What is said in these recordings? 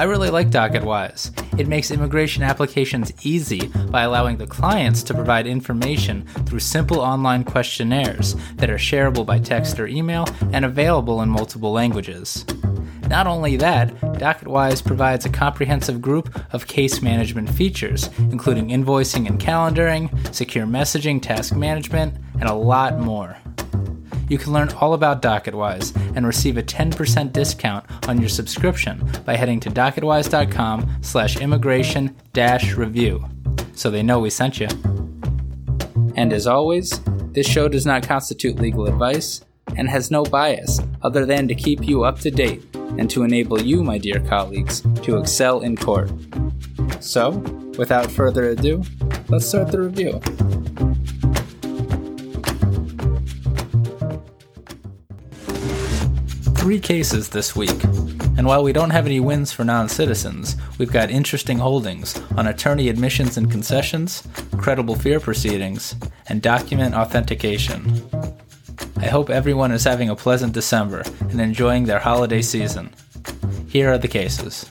I really like DocketWise. It makes immigration applications easy by allowing the clients to provide information through simple online questionnaires that are shareable by text or email and available in multiple languages. Not only that, DocketWise provides a comprehensive group of case management features, including invoicing and calendaring, secure messaging, task management, and a lot more you can learn all about DocketWise and receive a 10% discount on your subscription by heading to docketwise.com slash immigration dash review so they know we sent you. And as always, this show does not constitute legal advice and has no bias other than to keep you up to date and to enable you, my dear colleagues, to excel in court. So, without further ado, let's start the review. Three cases this week. And while we don't have any wins for non citizens, we've got interesting holdings on attorney admissions and concessions, credible fear proceedings, and document authentication. I hope everyone is having a pleasant December and enjoying their holiday season. Here are the cases.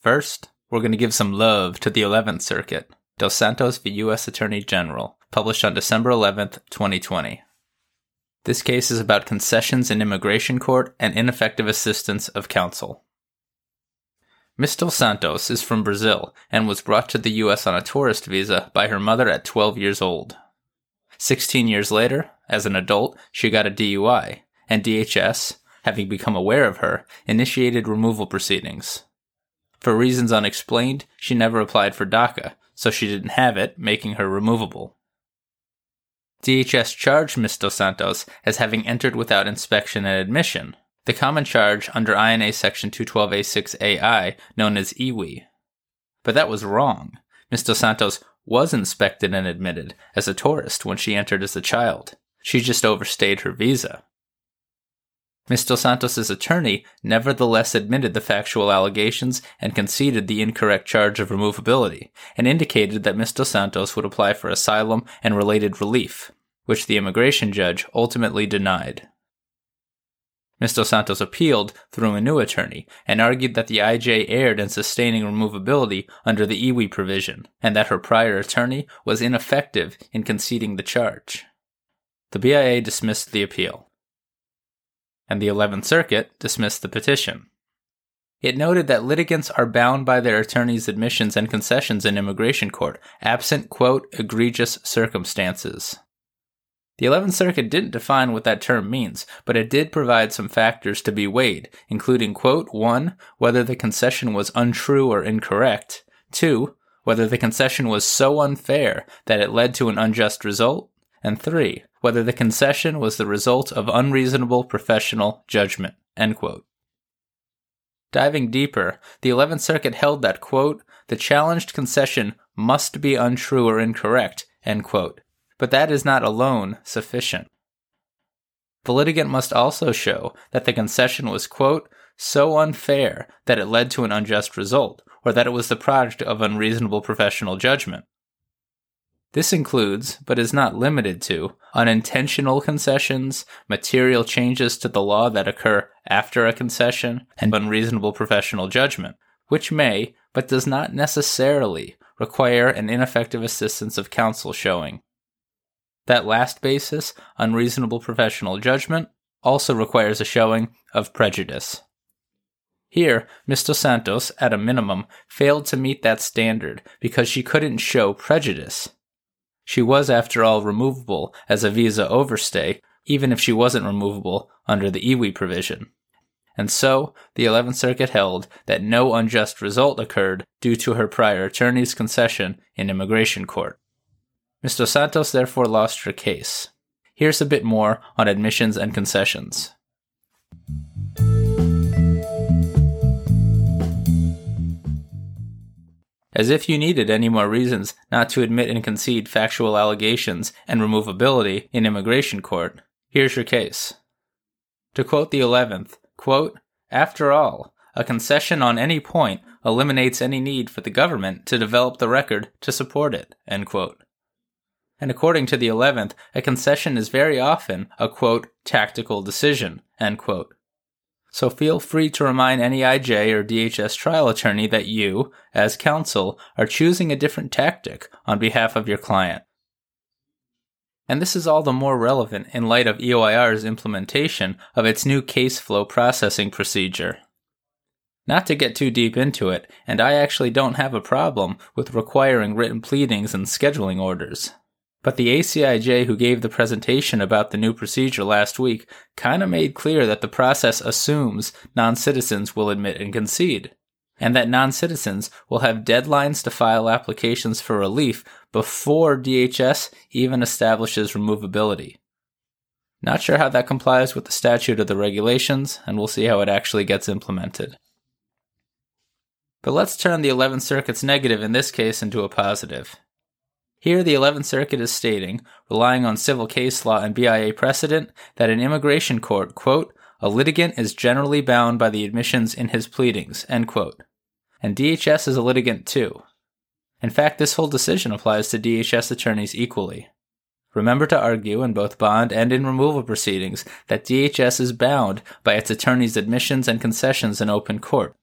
First, we're going to give some love to the 11th Circuit, Dos Santos v. U.S. Attorney General, published on December 11th, 2020. This case is about concessions in immigration court and ineffective assistance of counsel. Ms. Dos Santos is from Brazil and was brought to the U.S. on a tourist visa by her mother at 12 years old. 16 years later, as an adult, she got a DUI, and DHS, having become aware of her, initiated removal proceedings. For reasons unexplained, she never applied for DACA, so she didn't have it, making her removable. DHS charged Ms. Dos Santos as having entered without inspection and admission, the common charge under INA Section 212A6AI, known as EWI. But that was wrong. Ms. Dos Santos was inspected and admitted as a tourist when she entered as a child. She just overstayed her visa. Ms. Dos Santos' attorney nevertheless admitted the factual allegations and conceded the incorrect charge of removability, and indicated that Ms. Dos Santos would apply for asylum and related relief, which the immigration judge ultimately denied. Ms. Dos Santos appealed through a new attorney and argued that the IJ erred in sustaining removability under the EWI provision, and that her prior attorney was ineffective in conceding the charge. The BIA dismissed the appeal, and the 11th Circuit dismissed the petition. It noted that litigants are bound by their attorney's admissions and concessions in immigration court, absent, quote, egregious circumstances. The 11th Circuit didn't define what that term means, but it did provide some factors to be weighed, including, quote, 1. Whether the concession was untrue or incorrect, 2. Whether the concession was so unfair that it led to an unjust result, and 3. Whether the concession was the result of unreasonable professional judgment. Diving deeper, the 11th Circuit held that, quote, the challenged concession must be untrue or incorrect, end quote, but that is not alone sufficient. The litigant must also show that the concession was, quote, so unfair that it led to an unjust result, or that it was the product of unreasonable professional judgment. This includes, but is not limited to, unintentional concessions, material changes to the law that occur after a concession, and unreasonable professional judgment, which may, but does not necessarily, require an ineffective assistance of counsel showing. That last basis, unreasonable professional judgment, also requires a showing of prejudice. Here. Dos Santos, at a minimum, failed to meet that standard because she couldn't show prejudice. She was, after all, removable as a visa overstay, even if she wasn't removable under the EWI provision. And so, the 11th Circuit held that no unjust result occurred due to her prior attorney's concession in immigration court. Ms. Dos Santos therefore lost her case. Here's a bit more on admissions and concessions. As if you needed any more reasons not to admit and concede factual allegations and removability in immigration court, here's your case. To quote the 11th, quote, After all, a concession on any point eliminates any need for the government to develop the record to support it, end quote. And according to the 11th, a concession is very often a quote, tactical decision, end quote so feel free to remind any IJ or DHS trial attorney that you, as counsel, are choosing a different tactic on behalf of your client. And this is all the more relevant in light of EOIR's implementation of its new case flow processing procedure. Not to get too deep into it, and I actually don't have a problem with requiring written pleadings and scheduling orders. But the ACIJ who gave the presentation about the new procedure last week kind of made clear that the process assumes non citizens will admit and concede, and that non citizens will have deadlines to file applications for relief before DHS even establishes removability. Not sure how that complies with the statute or the regulations, and we'll see how it actually gets implemented. But let's turn the 11th Circuit's negative in this case into a positive. Here, the 11th Circuit is stating, relying on civil case law and BIA precedent, that in immigration court, quote, a litigant is generally bound by the admissions in his pleadings, end quote. And DHS is a litigant too. In fact, this whole decision applies to DHS attorneys equally. Remember to argue in both bond and in removal proceedings that DHS is bound by its attorneys' admissions and concessions in open court.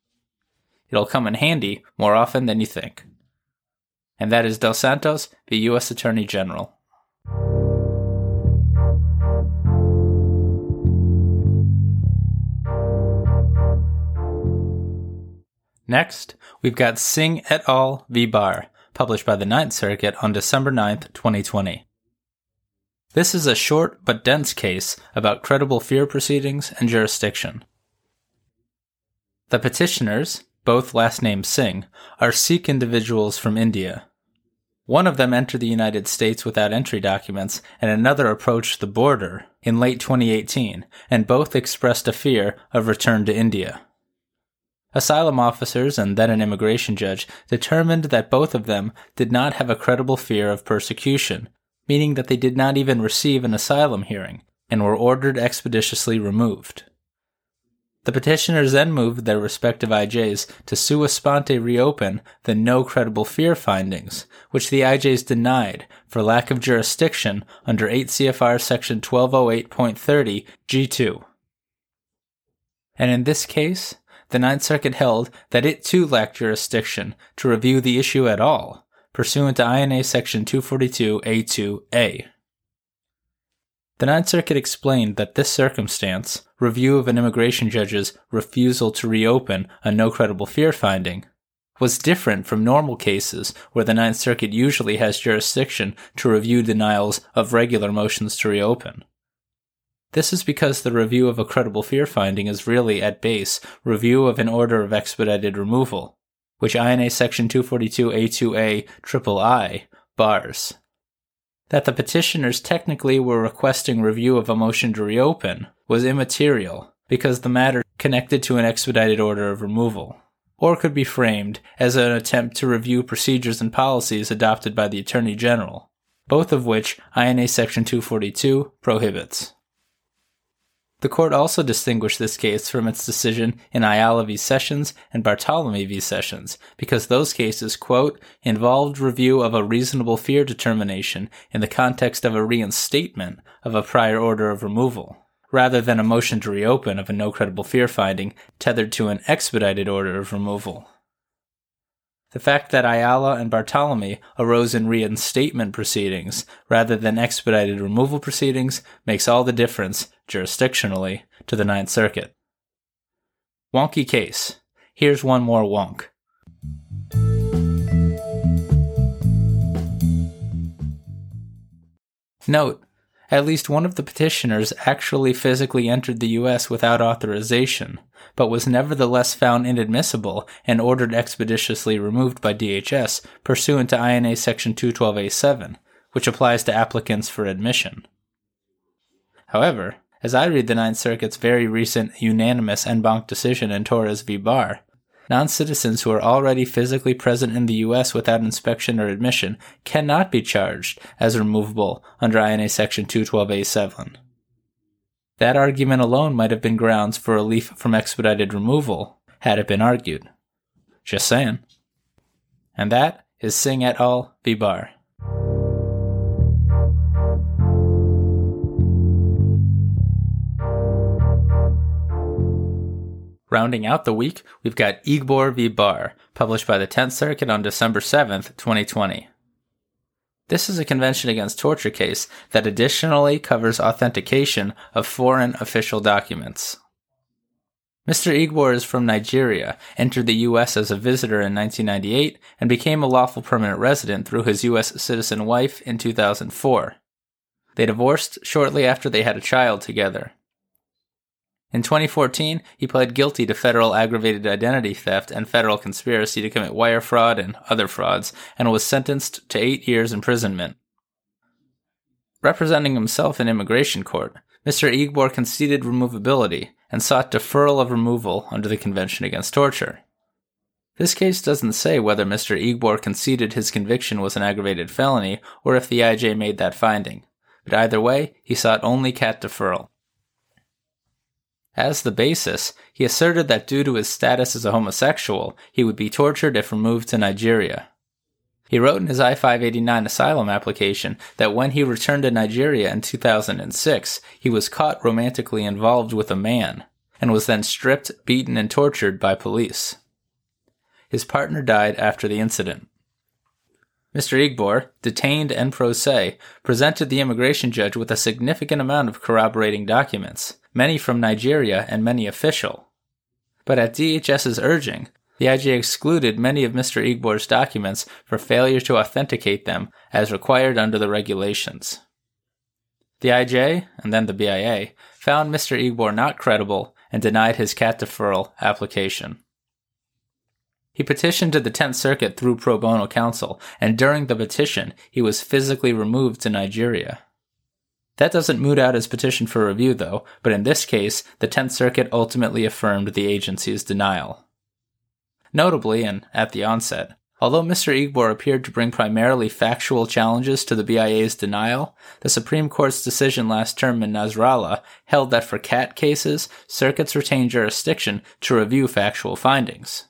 It'll come in handy more often than you think and that is Dos Santos, the U.S. Attorney General. Next, we've got Singh et al. v. Barr, published by the Ninth Circuit on December 9th, 2020. This is a short but dense case about credible fear proceedings and jurisdiction. The petitioners, both last name Singh, are Sikh individuals from India one of them entered the United States without entry documents, and another approached the border in late 2018, and both expressed a fear of return to India. Asylum officers and then an immigration judge determined that both of them did not have a credible fear of persecution, meaning that they did not even receive an asylum hearing, and were ordered expeditiously removed. The petitioners then moved their respective IJs to sua sponte reopen the no credible fear findings, which the IJs denied for lack of jurisdiction under 8 CFR section 1208.30 G2. And in this case, the Ninth Circuit held that it too lacked jurisdiction to review the issue at all, pursuant to INA section 242A2A. The Ninth Circuit explained that this circumstance, review of an immigration judge's refusal to reopen a no credible fear finding, was different from normal cases where the Ninth Circuit usually has jurisdiction to review denials of regular motions to reopen. This is because the review of a credible fear finding is really, at base, review of an order of expedited removal, which INA Section 242A2A triple I bars that the petitioners technically were requesting review of a motion to reopen was immaterial because the matter connected to an expedited order of removal, or could be framed as an attempt to review procedures and policies adopted by the Attorney General, both of which INA Section 242 prohibits. The court also distinguished this case from its decision in Ayala v. Sessions and Bartolome v. Sessions because those cases, quote, involved review of a reasonable fear determination in the context of a reinstatement of a prior order of removal, rather than a motion to reopen of a no credible fear finding tethered to an expedited order of removal. The fact that Ayala and Bartolome arose in reinstatement proceedings rather than expedited removal proceedings makes all the difference, jurisdictionally, to the Ninth Circuit. Wonky case. Here's one more wonk. Note, at least one of the petitioners actually physically entered the U.S. without authorization, but was nevertheless found inadmissible and ordered expeditiously removed by DHS pursuant to INA Section 212A7, which applies to applicants for admission. However, as I read the Ninth Circuit's very recent unanimous en banc decision in Torres v. Barr, non citizens who are already physically present in the U.S. without inspection or admission cannot be charged as removable under INA Section 212A7. That argument alone might have been grounds for relief from expedited removal, had it been argued. Just saying. And that is Singh et al. v. Barr. Rounding out the week, we've got Igiebor v. Barr, published by the 10th Circuit on December 7th, 2020. This is a Convention Against Torture case that additionally covers authentication of foreign official documents. Mr. Igiebor is from Nigeria, entered the U.S. as a visitor in 1998, and became a lawful permanent resident through his U.S. citizen wife in 2004. They divorced shortly after they had a child together. In 2014, he pled guilty to federal aggravated identity theft and federal conspiracy to commit wire fraud and other frauds, and was sentenced to eight years imprisonment. Representing himself in immigration court, Mr. Igiebor conceded removability and sought deferral of removal under the Convention Against Torture. This case doesn't say whether Mr. Igiebor conceded his conviction was an aggravated felony or if the IJ made that finding, but either way, he sought only CAT deferral. As the basis, he asserted that due to his status as a homosexual, he would be tortured if removed to Nigeria. He wrote in his I 589 asylum application that when he returned to Nigeria in 2006, he was caught romantically involved with a man, and was then stripped, beaten, and tortured by police. His partner died after the incident. Mr. Igiebor, detained and pro se, presented the immigration judge with a significant amount of corroborating documents many from Nigeria and many official. But at DHS's urging, the IJ excluded many of Mr. Igiebor's documents for failure to authenticate them as required under the regulations. The IJ, and then the BIA, found Mr. Igiebor not credible and denied his CAT deferral application. He petitioned to the Tenth Circuit through pro bono counsel, and during the petition, he was physically removed to Nigeria. That doesn't moot out his petition for review, though, but in this case, the Tenth Circuit ultimately affirmed the agency's denial. Notably, and at the onset, although Mr. Igiebor appeared to bring primarily factual challenges to the BIA's denial, the Supreme Court's decision last term in Nasrallah held that for CAT cases, circuits retain jurisdiction to review factual findings.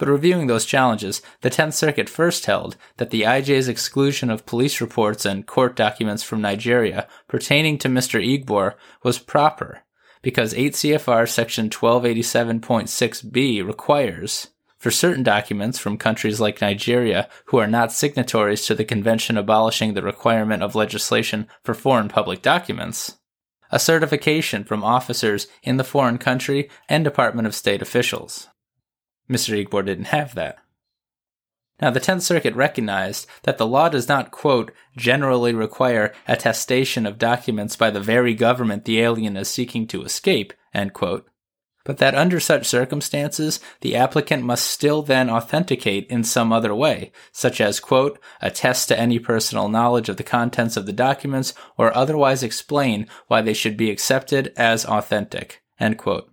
But reviewing those challenges, the Tenth Circuit first held that the IJ's exclusion of police reports and court documents from Nigeria pertaining to Mr. Igiebor was proper, because 8 CFR section 1287.6b requires for certain documents from countries like Nigeria who are not signatories to the convention abolishing the requirement of legalization for foreign public documents, a certification from officers in the foreign country and Department of State officials. Mr. Igiebor didn't have that. Now, the Tenth Circuit recognized that the law does not, quote, generally require attestation of documents by the very government the alien is seeking to escape, end quote, but that under such circumstances, the applicant must still then authenticate in some other way, such as, quote, attest to any personal knowledge of the contents of the documents or otherwise explain why they should be accepted as authentic, end quote.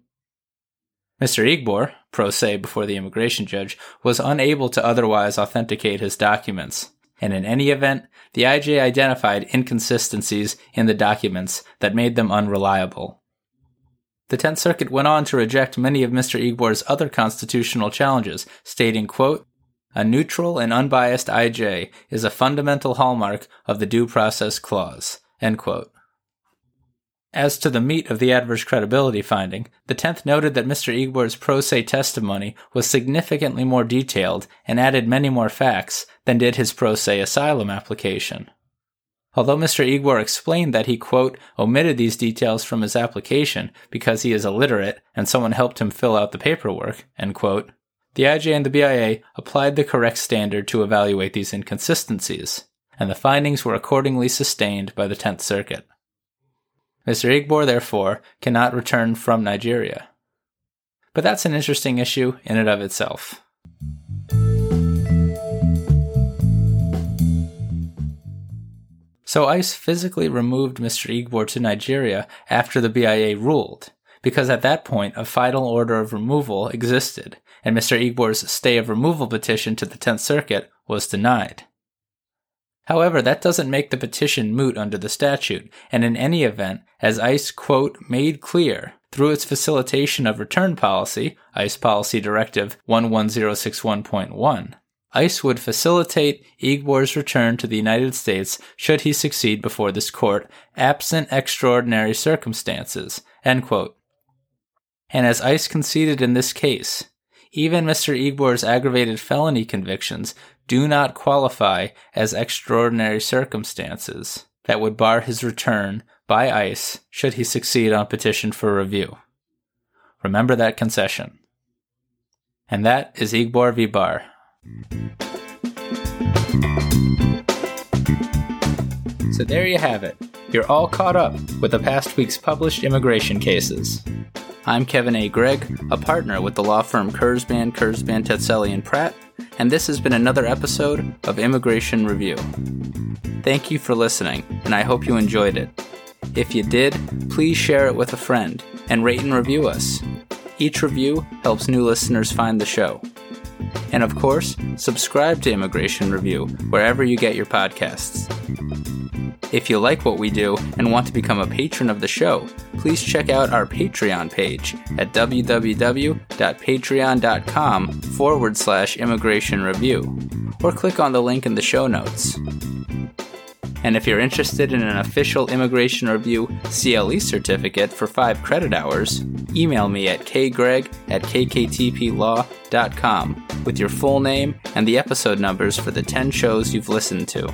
Mr. Igiebor, pro se before the immigration judge, was unable to otherwise authenticate his documents. And in any event, the IJ identified inconsistencies in the documents that made them unreliable. The Tenth Circuit went on to reject many of Mr. Igiebor's other constitutional challenges, stating, quote, a neutral and unbiased IJ is a fundamental hallmark of the Due Process Clause. End quote. As to the meat of the adverse credibility finding, the 10th noted that Mr. Igiebor's pro se testimony was significantly more detailed and added many more facts than did his pro se asylum application. Although Mr. Igiebor explained that he, quote, omitted these details from his application because he is illiterate and someone helped him fill out the paperwork, end quote, the IJ and the BIA applied the correct standard to evaluate these inconsistencies and the findings were accordingly sustained by the Tenth Circuit. Mr. Igiebor, therefore, cannot return from Nigeria. But that's an interesting issue in and of itself. So ICE physically removed Mr. Igiebor to Nigeria after the BIA ruled, because at that point a final order of removal existed, and Mr. Igiebor's stay of removal petition to the Tenth Circuit was denied. However, that doesn't make the petition moot under the statute, and in any event, as ICE, quote, made clear through its facilitation of return policy, ICE Policy Directive 11061.1, ICE would facilitate Igiebor's return to the United States should he succeed before this court, absent extraordinary circumstances. end quote. And as ICE conceded in this case, even Mr. Igiebor's aggravated felony convictions do not qualify as extraordinary circumstances that would bar his return by ICE should he succeed on petition for review. Remember that concession. And that is Igiebor v. Barr. So there you have it. You're all caught up with the past week's published immigration cases. I'm Kevin A. Gregg, a partner with the law firm Kurzban, Kurzban, Tetzeli, and Pratt, and this has been another episode of Immigration Review. Thank you for listening, and I hope you enjoyed it. If you did, please share it with a friend and rate and review us. Each review helps new listeners find the show. And of course, subscribe to Immigration Review wherever you get your podcasts. If you like what we do and want to become a patron of the show, please check out our Patreon page at www.patreon.com forward slash immigration review, or click on the link in the show notes. And if you're interested in an official Immigration Review CLE certificate for 5 credit hours, email me at kgregg at kktplaw.com with your full name and the episode numbers for the 10 shows you've listened to.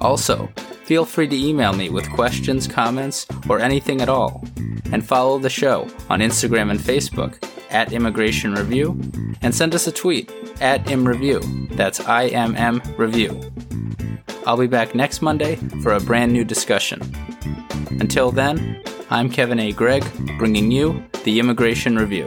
Also, feel free to email me with questions, comments, or anything at all. And follow the show on Instagram and Facebook at Immigration Review, and send us a tweet at ImReview. That's I M M Review. I'll be back next Monday for a brand new discussion. Until then, I'm Kevin A. Gregg, bringing you the Immigration Review.